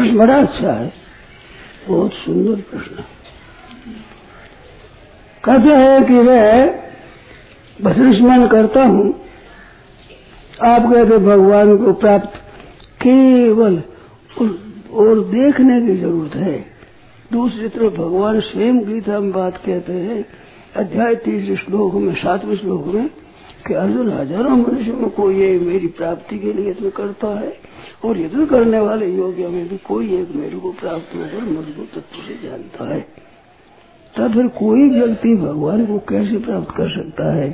प्रश्न बड़ा अच्छा है। बहुत सुंदर प्रश्न कहते हैं कि मैं भजन स्मरण करता हूँ। आप कहते भगवान को प्राप्त केवल और देखने की ज़रूरत है। दूसरी तरफ़ भगवान स्वयं गीता में बात कहते हैं। अध्याय तीसरे श्लोक में, सातवें श्लोक में कि अर्जुन हज़ारों मनुष्यों को ये मेरी प्राप्ति के लिए यत्न करता है, और यत्न करने वाले योग्य में भी कोई एक मेरे को प्राप्त होकर मज़बूत तत्व से जानता है। तब फिर कोई व्यक्ति भगवान को कैसे प्राप्त कर सकता है?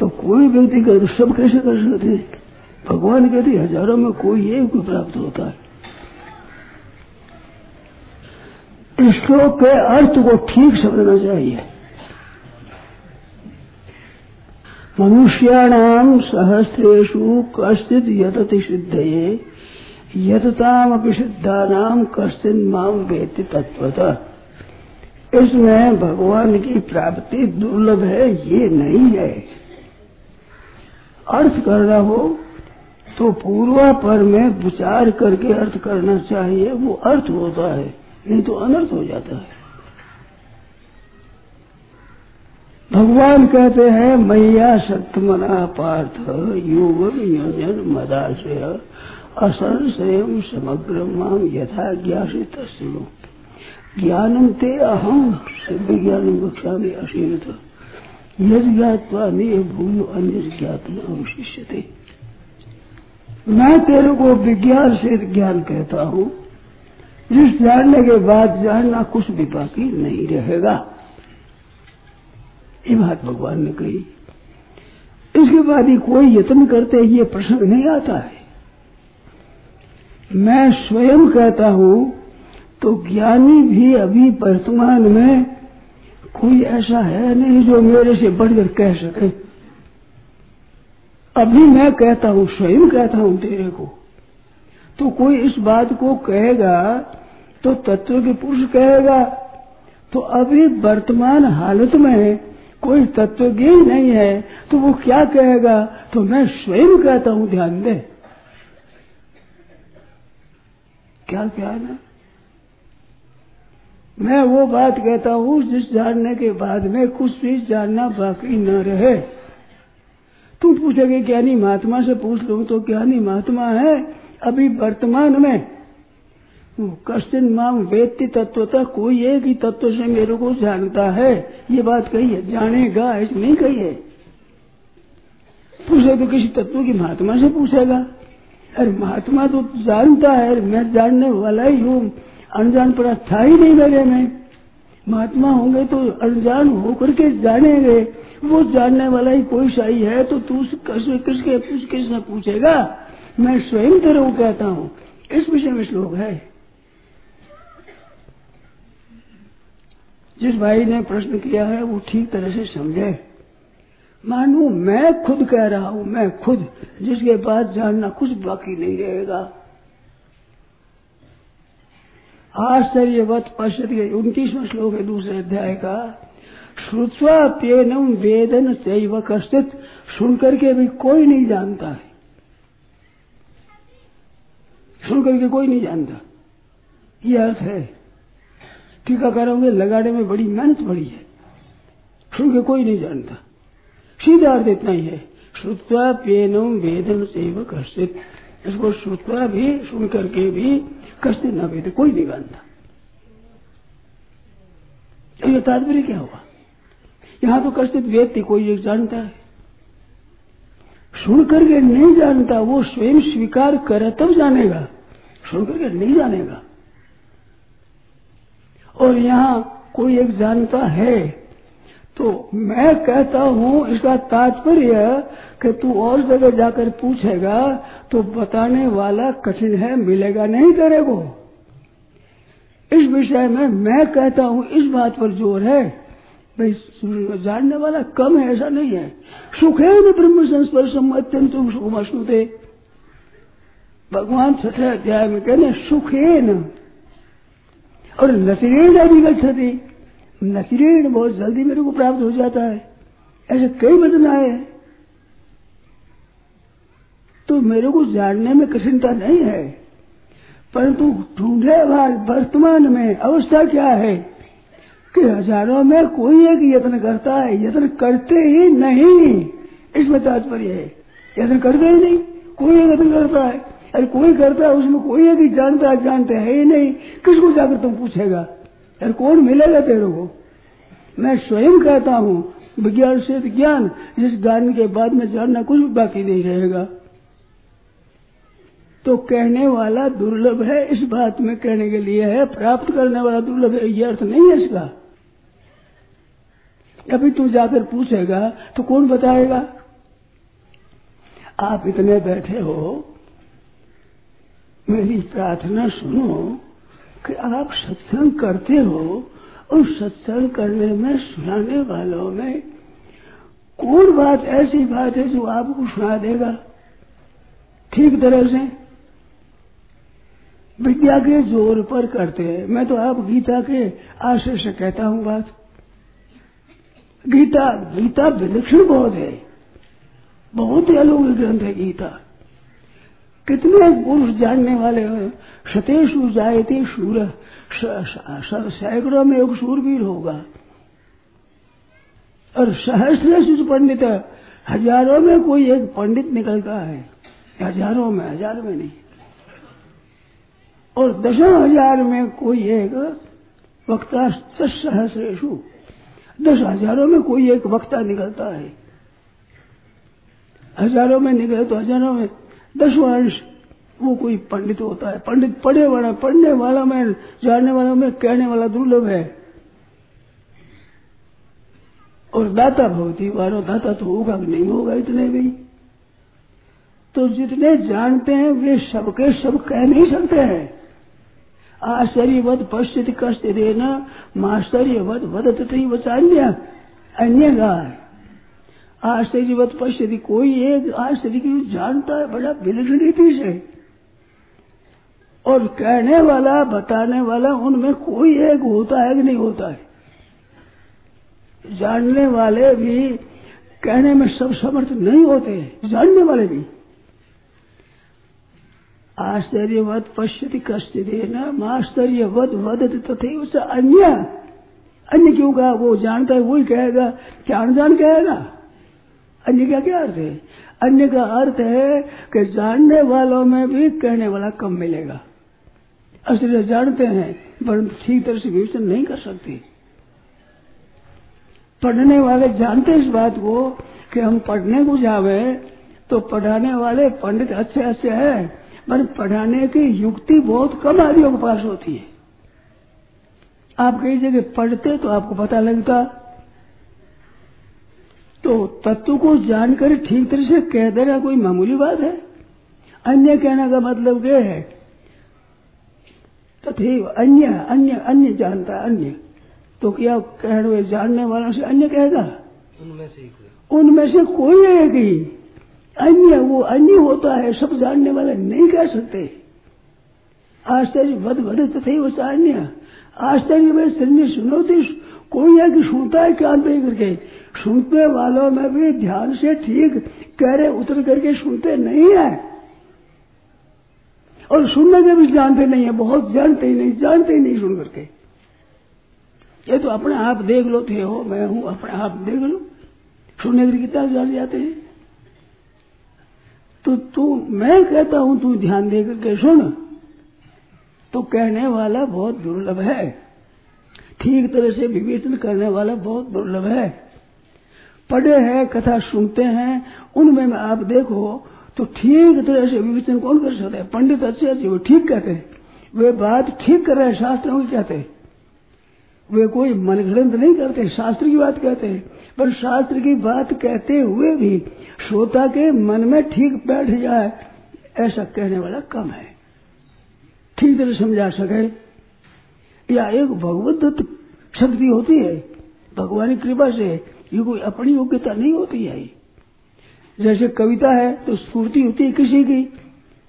तो कोई व्यक्ति कर सब कैसे कर सकते हैं? भगवान कहते हज़ारों में कोई एक प्राप्त होता है। श्लोक के अर्थ को ठीक समझना चाहिए। मनुष्याणाम सहस्रेशु कश्चित यतति सिद्धये यतताम अपि सिद्धानाम कश्चित माम वेति तत्वतः इसमें भगवान की प्राप्ति दुर्लभ है, ये नहीं है। अर्थ करना हो तो पूर्वा पर में विचार करके अर्थ करना चाहिए, वो अर्थ होता है, नहीं तो अनर्थ हो जाता है। भगवान कहते हैं, मैया सत्यमना पार्थ योग योजन मदाशय असंशय समग्र माम यथा ज्ञासी तस्लो ज्ञानम ते अहम सिद्ध ज्ञान बक्षा में अशीरत यद ज्ञातवा में भूल अन्य ज्ञातम अवशिष्य मैं तेरे को विज्ञान से ज्ञान कहता हूँ। जिस जानने के बाद जानना कुछ भी बाकी नहीं रहेगा। ये बात भगवान ने कही। इसके बाद ही कोई यत्न करते ये प्रसंग नहीं आता है। मैं स्वयं कहता हूँ तो ज्ञानी भी अभी वर्तमान में कोई ऐसा है नहीं जो मेरे से बढ़कर कह सके। अभी मैं कहता हूँ, स्वयं कहता हूँ तेरे को। तो कोई इस बात को कहेगा तो तत्व के पुरुष कहेगा तो अभी वर्तमान हालत में कोई तत्वज्ञ नहीं है तो वो क्या कहेगा? तो मैं स्वयं कहता हूँ, ध्यान दे। क्या क्या ना मैं वो बात कहता हूँ, जिस जानने के बाद में कुछ भी जानना बाकी न रहे। तुम पूछोगे, ज्ञानी महात्मा से पूछ लो तो ज्ञानी महात्मा है अभी वर्तमान में। कश्चिन माम वेत्ति तत्वता कोई एक ही तत्व से मेरे को जानता है। ये बात कही है। जानेगा, ऐसे नहीं कही है। पूछे तो किसी तत्व की महात्मा से पूछेगा। अरे महात्मा तो जानता है। मैं जानने वाला ही हूँ। अनजान पर था ही नहीं मेरे में। महात्मा होंगे तो अनजान होकर के जानेंगे। वो जानने वाला ही कोई सही है तो तू किसके किस किसने पूछेगा? मैं स्वयं तेरे को कहता हूँ। इस विषय में श्लोक है। जिस भाई ने प्रश्न किया है, वो ठीक तरह से समझे। मानू मैं खुद कह रहा हूँ, मैं खुद, जिसके बाद जानना कुछ बाकी नहीं रहेगा। आश्चर्यवत पश्चिम उनतीसवा श्लोक है दूसरे अध्याय का। श्रुत्वा पेनम वेदन चैव कश्चित सुन करके भी कोई नहीं जानता है। सुन करके कोई नहीं जानता। ये अर्थ है। टीकाकारों में लगाने में बड़ी मेहनत बड़ी है। सुन के कोई नहीं जानता। सीधा अर्थ इतना ही है। श्रुत्वा पेनम वेदन सेव कश्चित इसको श्रुत्वा भी, सुन करके भी कष्ट न वेद कोई नहीं जानता। ये तात्पर्य क्या हुआ? यहाँ तो कश्चित व्यक्ति कोई एक जानता है। सुन करके नहीं जानता, वो स्वयं स्वीकार करे तब जानेगा। सुन करके नहीं जानेगा। और यहाँ कोई एक जानता है। तो मैं कहता हूँ, इसका तात्पर्य कि तू और जगह जाकर पूछेगा तो बताने वाला कठिन है, मिलेगा नहीं तेरे को। इस विषय में मैं कहता हूँ, इस बात पर ज़ोर है। भाई, जानने वाला कम है, ऐसा नहीं है। सुखे न ब्रह्म संस्पर्शम अत्यंत सुखमश्नुते भगवान छठे अध्याय में कहने सुखे न और नतिरेण अभिगछति नतिरेण बहुत जल्दी मेरे को प्राप्त हो जाता है। ऐसे कई वचन आए हैं। तो मेरे को जानने में कठिनता नहीं है। परंतु ढूंढे वर्तमान में अवस्था क्या है? कि हज़ारों में कोई एक यत्न करता है, यत्न करते ही नहीं। इसमें तात्पर्य है, यत्न करते ही नहीं, कोई एक यत्न करता है। अरे कोई करता है, उसमें कोई ही जानता है, जानते है? ही नहीं। किसको जाकर तुम पूछेगा? अरे कौन मिलेगा तेरे को? मैं स्वयं कहता हूँ, विज्ञान से ज्ञान, जिस ज्ञान के बाद में जानना कुछ बाकी नहीं रहेगा। तो कहने वाला दुर्लभ है, इस बात में कहने के लिए है, प्राप्त करने वाला दुर्लभ है, ये अर्थ नहीं है इसका। अभी तू जाकर पूछेगा तो कौन बताएगा? आप इतने बैठे हो मेरी प्रार्थना सुनो कि आप सत्संग करते हो और सत्संग करने में, सुनाने वालों में कौन बात ऐसी बात है जो आपको सुना देगा? ठीक तरह से? विद्या के ज़ोर पर करते हैं। मैं तो आप गीता के आशय से कहता हूँ बात। गीता गीता विलक्षण बहुत है। बहुत ही अलौकिक ग्रंथ है गीता। कितने पुरुष जानने वाले हैं। सतेशु जायते शूर। सैकड़ों में एक सूरवीर होगा। और सहस्त्र पंडित, हज़ारों में कोई एक पंडित निकलता है। हज़ारों में, हज़ार में नहीं। और दसों हज़ार में कोई एक वक्ता दस सहस्रेशु दस हज़ारों में कोई एक वक्ता निकलता है। हज़ारों में निकले तो हज़ारों में दस अंश वो कोई पंडित होता है। पंडित पढ़े वाला, पढ़ने वाला में, जानने वाला में, कहने वाला दुर्लभ है। और दाता भवती वालो, दाता तो होगा कि नहीं होगा इतने भी? तो जितने जानते हैं, वे सबके सब कह नहीं सकते हैं। आश्चर्यवत पश्चित कष्ट देना माश्चर्यवत वदत अन्य अन्य गाय आश्चर्यवत पश्चित कोई एक आश्चर्य की जानता है, बड़ा विलक्षण रीति से और कहने वाला, बताने वाला, उनमें कोई एक होता है कि नहीं होता है? जानने वाले भी कहने में सब समर्थ नहीं होते जानने वाले भी। आश्चर्यवत पश्यति कष्ट देना माश्चर्यवत वदत तथे उसे अन्य। अन्य क्यों कहा? वो जानता है, वही कहेगा। क्या अनजान कहेगा? अन्य का क्या अर्थ है? अन्य का अर्थ है कि जानने वालों में भी कहने वाला कम मिलेगा। असली जानते हैं, परंतु ठीक तरह से विवेचन नहीं कर सकते। पढ़ने वाले जानते इस बात को कि हम पढ़ने को जावे तो पढ़ाने वाले पंडित अच्छे अच्छे हैं, पर पढ़ाने की युक्ति बहुत कम आदियों के पास होती है। आप कई जगह पढ़ते तो आपको पता लगता तो तत्व को जानकर ठीक तरह से कह देना कोई मामूली बात है? अन्य कहने का मतलब यह है? तथे अन्य अन्य अन्य जानता है अन्य। तो क्या कह रहे जानने वालों से अन्य कहेगा? उनमें से उनमें से कोई एक ही अन्य वो अन्य होता है सब जानने वाले नहीं कह सकते। आश्चर्य वध वध तथे वो अन्य। आश्चर्य में सुनो सुनोती कोई है कि सुनता है, क्या करके? सुनते वालों में भी ध्यान से ठीक कह रहे उतर करके सुनते नहीं है। और सुनने के भी जानते नहीं है, बहुत जानते ही नहीं, जानते ही नहीं सुन करके। ये तो अपने आप देख लो थे हो, मैं हूँ, अपने आप देख लो। सुनने के कितना जान जाते हैं? तो तू, मैं कहता हूँ, तू ध्यान दे करके सुन। तो कहने वाला बहुत दुर्लभ है। ठीक तरह से विवेचन करने वाला बहुत दुर्लभ है। पढ़े हैं, कथा सुनते हैं, उनमें में आप देखो तो ठीक तरह से विवेचन कौन कर सकता है? पंडित अच्छे अच्छे, वो ठीक कहते हैं। वे बात ठीक कर रहे हैं, शास्त्रों की कहते हैं। वे कोई मन ग्रंथ नहीं करते, शास्त्र की बात कहते हैं। पर शास्त्र की बात कहते हुए भी श्रोता के मन में ठीक बैठ जाए, ऐसा कहने वाला कम है। ठीक तरह समझा सके। या एक भगवत शक्ति होती है, भगवान की कृपा से ये कोई अपनी योग्यता नहीं होती है। जैसे कविता है तो स्फूर्ति होती है किसी की।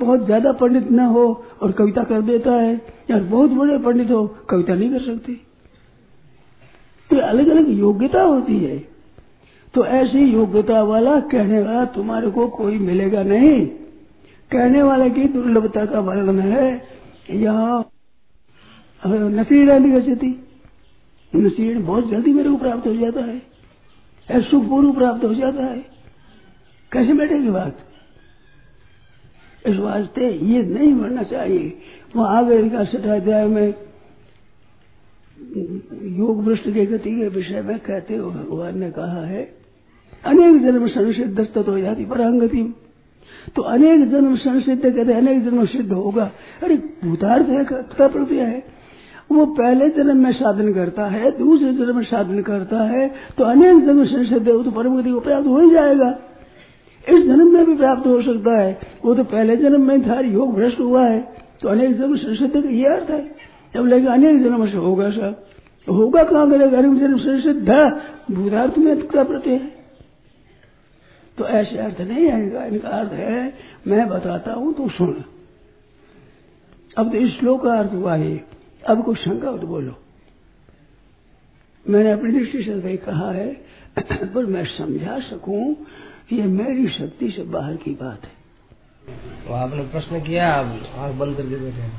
बहुत ज़्यादा पंडित न हो और कविता कर देता है, या बहुत बड़े पंडित हो, कविता नहीं कर सकते। तो अलग अलग योग्यता होती है। तो ऐसी योग्यता वाला कहने वाला तुम्हारे को कोई मिलेगा नहीं। कहने वाले की दुर्लभता का वर्णन है, यहाँ नसीरण गति नसीरण बहुत जल्दी मेरे को प्राप्त हो जाता है। सुख पूर्व प्राप्त हो जाता है। कैसे बैठेगी बात? इस वास्ते ये नहीं बढ़ना चाहिए। वो आगे का सठाध्याय में योग भ्रष्ट के गति के विषय में कहते हो भगवान ने कहा है, अनेक जन्म संसिद्ध दस्तत हो जाती परांगति तो अनेक जन्म संसिद्ध कहते अनेक जन्म सिद्ध होगा। अरे भूतार्थ है प्रत्यय है। वो पहले जन्म में साधन करता है, दूसरे जन्म में साधन करता है तो अनेक जन्म संसिद्ध हो तो परम गति को प्राप्त हो ही जाएगा। इस जन्म में भी प्राप्त हो सकता है। वो तो पहले जन्म में था, योग भ्रष्ट हुआ है तो अनेक जन्म संसिद्ध का ये अर्थ है। जब लेकिन अनेक जन्म से होगा सब तो होगा कहाँ करेगा? अनेक जन्म संसिद्ध भूतार्थ में प्रत्यय है। तो ऐसे अर्थ नहीं है, इनका इनका अर्थ है, मैं बताता हूँ तो सुन। अब तो इस श्लोक का अर्थ हुआ है अब कुछ शंका हो तो बोलो। मैंने अपनी दृष्टि से वही कहा है पर मैं समझा सकूँ ये मेरी शक्ति से बाहर की बात है। तो आपने प्रश्न किया आप आँख बंद कर बैठे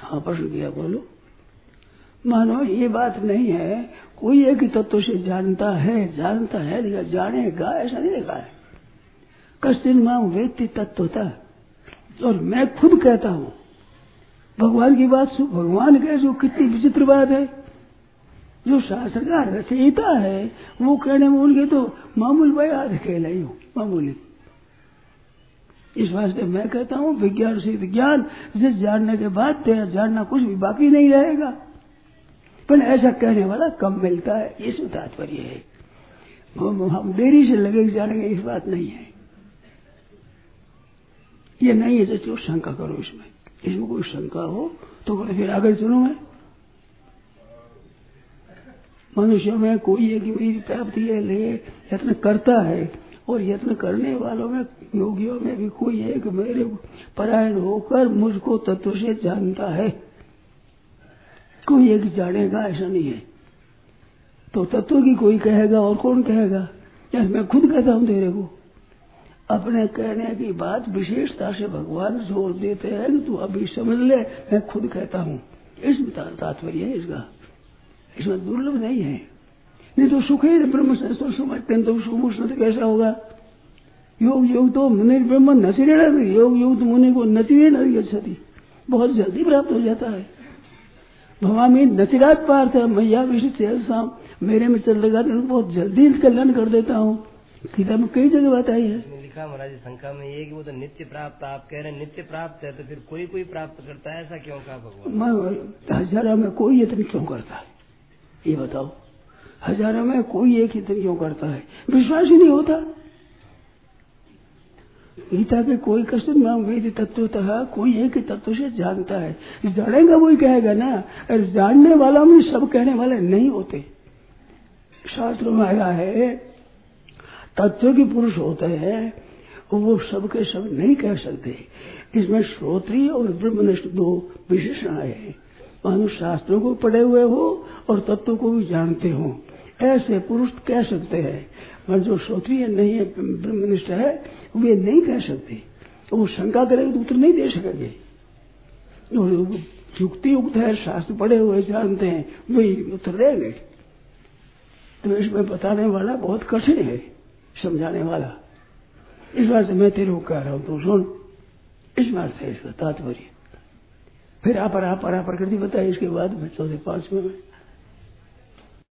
हाँ प्रश्न किया बोलो। मानो ये बात नहीं है कोई एक ही तत्व से जानता है जानता है लेकिन जानेगा ऐसा नहीं लिखा है। कस दिन माम व्यक्ति तत्व था और मैं खुद कहता हूँ भगवान की बात भगवान कहे जो कितनी विचित्र बात है जो शास्त्र का रचयिता है वो कहने में उनके तो मामूल खेल ही हूँ मामूली। इस वास्ते मैं कहता हूँ विज्ञान से विज्ञान जिस जानने के बाद तेरा जानना कुछ भी बाकी नहीं रहेगा। पर ऐसा कहने वाला कम मिलता है इसमें तात्पर्य है। हम, हम देरी से लगे जानेंगे इस बात नहीं है। ये नहीं है जो शंका करो इसमें। इसमें कोई शंका हो तो फिर आगे सुनो मैं मनुष्य में कोई एक मेरी प्राप्ति है ले यत्न करता है, और यत्न करने वालों में, योगियों में भी कोई एक मेरे परायण होकर मुझको तत्व से जानता है। कोई एक जानेगा, ऐसा नहीं है। तो तत्व की कोई कहेगा और कौन कहेगा? यार मैं खुद कहता हूँ तेरे को? अपने कहने की बात विशेषता से भगवान ज़ोर देते हैं तू अभी समझ ले, मैं खुद कहता हूँ। इसमें तात्पर्य है इसका। इसमें दुर्लभ नहीं है। नहीं तो सुख ही ब्रह्म संस्थ समझते हैं तो सुमुष्ण तो कैसा होगा? योग योग तो मुनि ब्रह्म नचिरेण योग योग तो मुनि को नचिरेण गति बहुत जल्दी प्राप्त हो जाता है। भवामी नचिरात पार्थ है, मैया विषय मेरे में चल रहा तो बहुत जल्दी कल्याण कर देता हूँ। गीता में कई जगह बात आई है। लिखा महाराज शंका में ये कि वो तो नित्य प्राप्त आप कह रहे हैं नित्य प्राप्त है तो फिर कोई कोई प्राप्त करता है ऐसा क्यों कहा भगवान? हजारा में कोई यत्न क्यों करता है? ये बताओ। हज़ारों में कोई एक यत्न क्यों करता है? विश्वास ही नहीं होता। गीता के कोई कष्ट में वेद तत्व था कोई एक ही तत्व से जानता है। जानेगा वही कहेगा ना जानने वाला में सब कहने वाले नहीं होते। शास्त्रों में आया है तत्व के पुरुष होते हैं, वो सबके सब नहीं कह सकते। इसमें श्रोत्री और ब्रह्मनिष्ठ दो विशेषण आए हैं। मनुष्य शास्त्रों को पढ़े हुए हो और तत्व को भी जानते हो। ऐसे पुरुष कह सकते हैं, पर जो श्रोत्रिय नहीं है, ब्रह्मनिष्ठ है, वे नहीं कह सकते। वो शंका करेंगे तो उत्तर नहीं दे सकेंगे। युक्ति युक्त है, शास्त्र पढ़े हुए, जानते हैं, वही उत्तर देंगे। तो इसमें बताने वाला बहुत कठिन है। समझाने वाला। इस बात से मैं तेरे को कह रहा हूँ, तू सुन। इस बात से इसका तात्पर्य। फिर आप प्रकृति बताई बताए इसके बाद में चौथे पाँचवें में।